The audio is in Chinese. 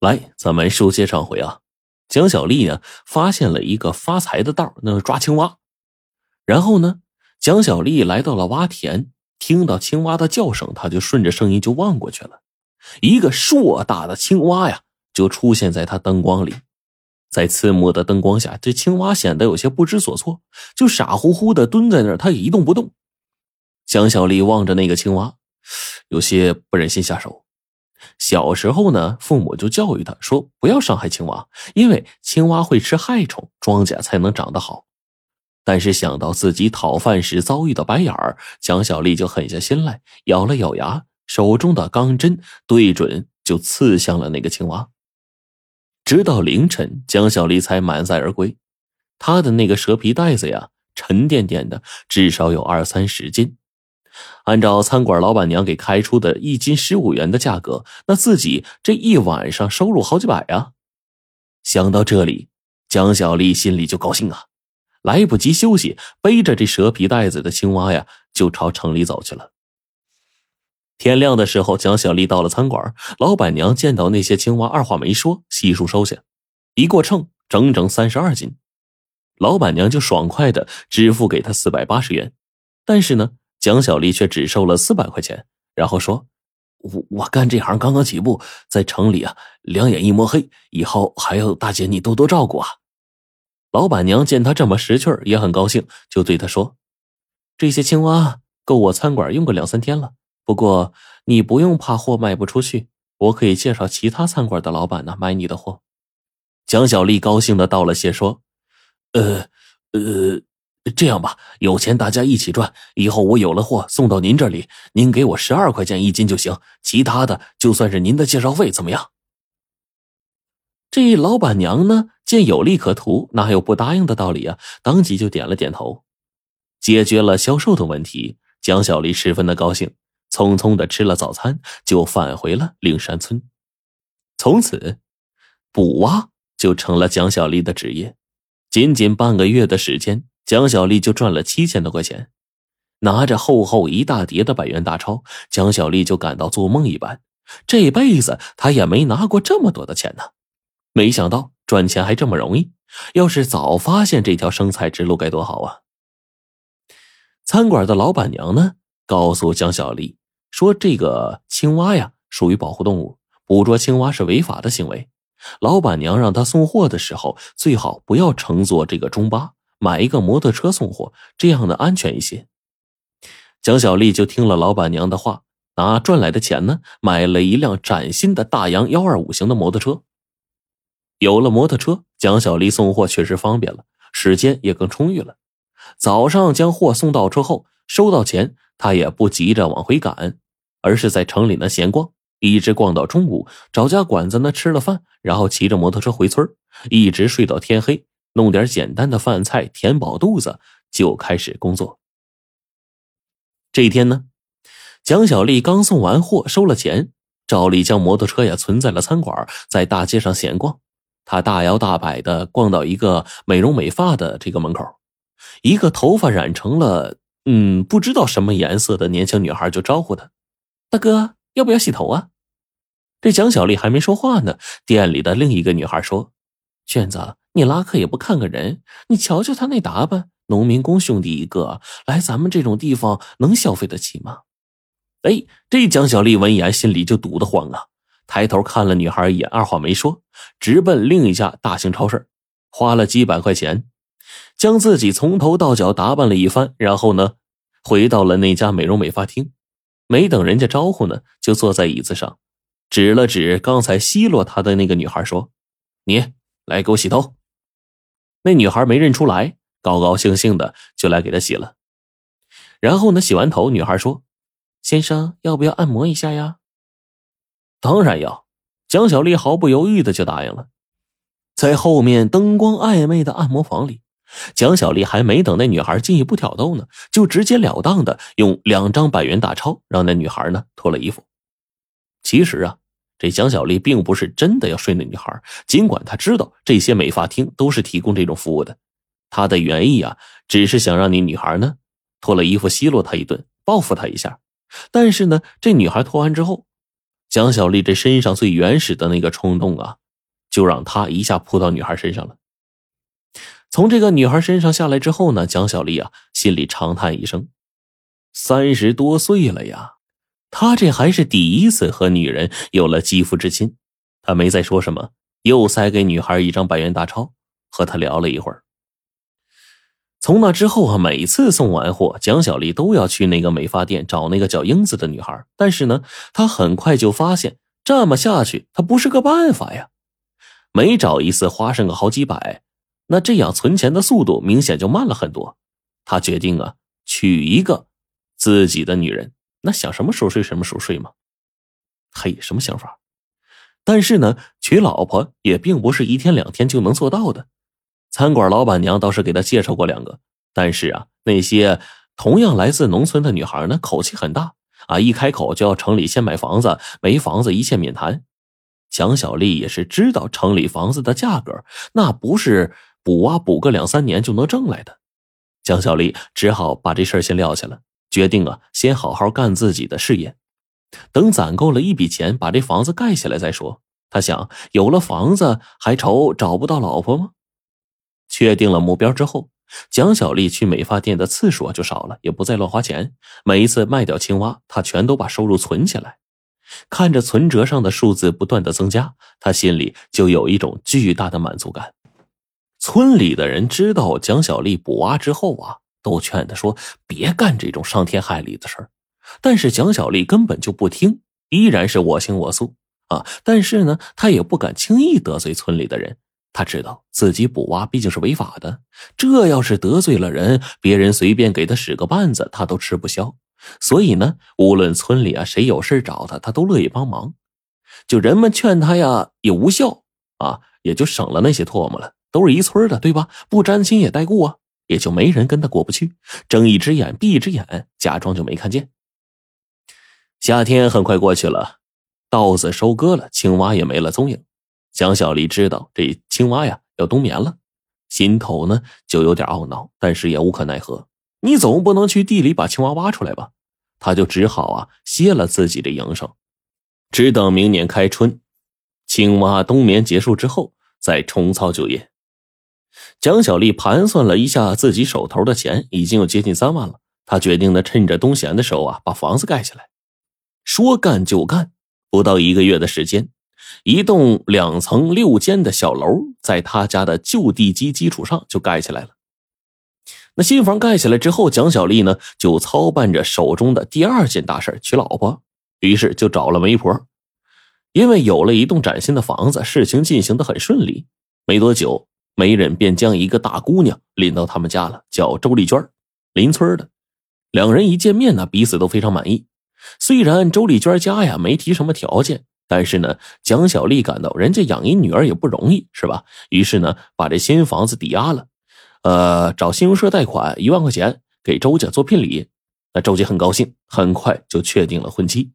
来，咱们书接上回啊。蒋小丽呢，发现了一个发财的道，那抓青蛙。然后呢，蒋小丽来到了蛙田，听到青蛙的叫声，她就顺着声音就望过去了。一个硕大的青蛙呀，就出现在她灯光里。在刺目的灯光下，这青蛙显得有些不知所措，就傻乎乎的蹲在那儿，它一动不动。蒋小丽望着那个青蛙，有些不忍心下手。小时候呢，父母就教育他说：“不要伤害青蛙，因为青蛙会吃害虫，庄稼才能长得好。”但是想到自己讨饭时遭遇的白眼儿，蒋小丽就狠下心来，咬了咬牙，手中的钢针对准就刺向了那个青蛙。直到凌晨，蒋小丽才满载而归。她的那个蛇皮袋子呀，沉甸甸的，至少有二三十斤。按照餐馆老板娘给开出的一斤十五元的价格，那自己这一晚上收入好几百呀！想到这里，蒋小丽心里就高兴啊，来不及休息，背着这蛇皮袋子的青蛙呀，就朝城里走去了。天亮的时候，蒋小丽到了餐馆，老板娘见到那些青蛙，二话没说，悉数收下。一过秤，整整三十二斤，老板娘就爽快的支付给他四百八十元，但是呢。蒋小丽却只收了四百块钱，然后说：“我我干这行刚刚起步，在城里啊，两眼一抹黑，以后还要大姐你多多照顾啊。”老板娘见他这么识趣也很高兴，就对他说：“这些青蛙够我餐馆用个两三天了。不过你不用怕货卖不出去，我可以介绍其他餐馆的老板呢买你的货。”蒋小丽高兴的道了谢，说：“呃，呃。”这样吧，有钱大家一起赚。以后我有了货送到您这里，您给我十二块钱一斤就行，其他的就算是您的介绍费，怎么样？这老板娘呢，见有利可图，哪有不答应的道理啊？当即就点了点头。解决了销售的问题，蒋小丽十分的高兴，匆匆的吃了早餐，就返回了灵山村。从此，捕蛙就成了蒋小丽的职业。仅仅半个月的时间。蒋小丽就赚了七千多块钱，拿着厚厚一大叠的百元大钞，蒋小丽就感到做梦一般。这辈子她也没拿过这么多的钱呢。没想到赚钱还这么容易，要是早发现这条生财之路该多好啊！餐馆的老板娘呢，告诉蒋小丽说：“这个青蛙呀，属于保护动物，捕捉青蛙是违法的行为。老板娘让她送货的时候，最好不要乘坐这个中巴。”买一个摩托车送货，这样的安全一些。蒋小丽就听了老板娘的话，拿赚来的钱呢，买了一辆崭新的大洋幺二五型的摩托车。有了摩托车，蒋小丽送货确实方便了，时间也更充裕了。早上将货送到车后，收到钱，她也不急着往回赶，而是在城里呢闲逛，一直逛到中午，找家馆子呢吃了饭，然后骑着摩托车回村一直睡到天黑。弄点简单的饭菜填饱肚子，就开始工作。这一天呢，蒋小丽刚送完货，收了钱，照例将摩托车呀存在了餐馆，在大街上闲逛。她大摇大摆的逛到一个美容美发的这个门口，一个头发染成了嗯不知道什么颜色的年轻女孩就招呼她：“大哥，要不要洗头啊？”这蒋小丽还没说话呢，店里的另一个女孩说：“娟子。”你拉客也不看个人，你瞧瞧他那打扮，农民工兄弟一个，来咱们这种地方能消费得起吗？哎，这蒋小丽闻言心里就堵得慌啊，抬头看了女孩一眼，二话没说，直奔另一家大型超市，花了几百块钱，将自己从头到脚打扮了一番，然后呢，回到了那家美容美发厅，没等人家招呼呢，就坐在椅子上，指了指刚才奚落他的那个女孩说：“你来给我洗头。”那女孩没认出来，高高兴兴的就来给他洗了。然后呢，洗完头，女孩说：“先生，要不要按摩一下呀？”“当然要。”蒋小丽毫不犹豫的就答应了。在后面灯光暧昧的按摩房里，蒋小丽还没等那女孩进一步挑逗呢，就直截了当的用两张百元大钞让那女孩呢脱了衣服。其实啊。这蒋小丽并不是真的要睡那女孩，尽管她知道这些美发厅都是提供这种服务的，她的原意啊，只是想让你女孩呢脱了衣服奚落她一顿，报复她一下。但是呢，这女孩脱完之后，蒋小丽这身上最原始的那个冲动啊，就让她一下扑到女孩身上了。从这个女孩身上下来之后呢，蒋小丽啊心里长叹一声：三十多岁了呀，他这还是第一次和女人有了肌肤之亲。他没再说什么，又塞给女孩一张百元大钞，和她聊了一会儿。从那之后啊，每次送完货，蒋小丽都要去那个美发店找那个叫英子的女孩。但是呢，她很快就发现这么下去，她不是个办法呀。每找一次花上个好几百，那这样存钱的速度明显就慢了很多。她决定啊，娶一个自己的女人。那想什么时候睡什么时候睡嘛。嘿，什么想法？但是呢，娶老婆也并不是一天两天就能做到的。餐馆老板娘倒是给他介绍过两个，但是啊，那些同样来自农村的女孩呢，口气很大啊，一开口就要城里先买房子，没房子一切免谈。蒋小丽也是知道城里房子的价格，那不是补啊补个两三年就能挣来的。蒋小丽只好把这事儿先撂下了，决定啊，先好好干自己的事业，等攒够了一笔钱，把这房子盖起来再说。他想，有了房子还愁找不到老婆吗？确定了目标之后，蒋小丽去美发店的次数就少了，也不再乱花钱。每一次卖掉青蛙，她全都把收入存起来。看着存折上的数字不断的增加，她心里就有一种巨大的满足感。村里的人知道蒋小丽捕蛙之后啊，都劝他说别干这种伤天害理的事儿。但是蒋小丽根本就不听，依然是我行我素啊。但是呢，她也不敢轻易得罪村里的人。他知道自己捕蛙毕竟是违法的，这要是得罪了人，别人随便给他使个绊子，他都吃不消。所以呢，无论村里啊谁有事找他，他都乐意帮忙。就人们劝他呀，也无效啊，也就省了那些唾沫了。都是一村的，对吧？不沾亲也带故啊，也就没人跟他过不去。睁一只眼闭一只眼，假装就没看见。夏天很快过去了，稻子收割了，青蛙也没了踪影。蒋小丽知道这青蛙呀要冬眠了，心头呢就有点懊恼，但是也无可奈何。你总不能去地里把青蛙挖出来吧？他就只好啊歇了自己的营生，只等明年开春，青蛙冬眠结束之后再重操旧业。蒋小丽盘算了一下自己手头的钱，已经有接近三万了。她决定呢，趁着冬闲的时候啊，把房子盖起来。说干就干，不到一个月的时间。一栋两层六间的小楼，在他家的旧地基基础上就盖起来了。那新房盖起来之后，蒋小丽呢就操办着手中的第二件大事娶老婆。于是就找了媒婆。因为有了一栋崭新的房子，事情进行的很顺利。没多久，媒人便将一个大姑娘领到他们家了，叫周丽娟，邻村的。两人一见面呢，彼此都非常满意。虽然周丽娟家呀没提什么条件。但是呢，蒋小丽感到人家养一女儿也不容易，是吧？于是呢，把这新房子抵押了，呃，找信用社贷款一万块钱给周家做聘礼。那周家很高兴，很快就确定了婚期。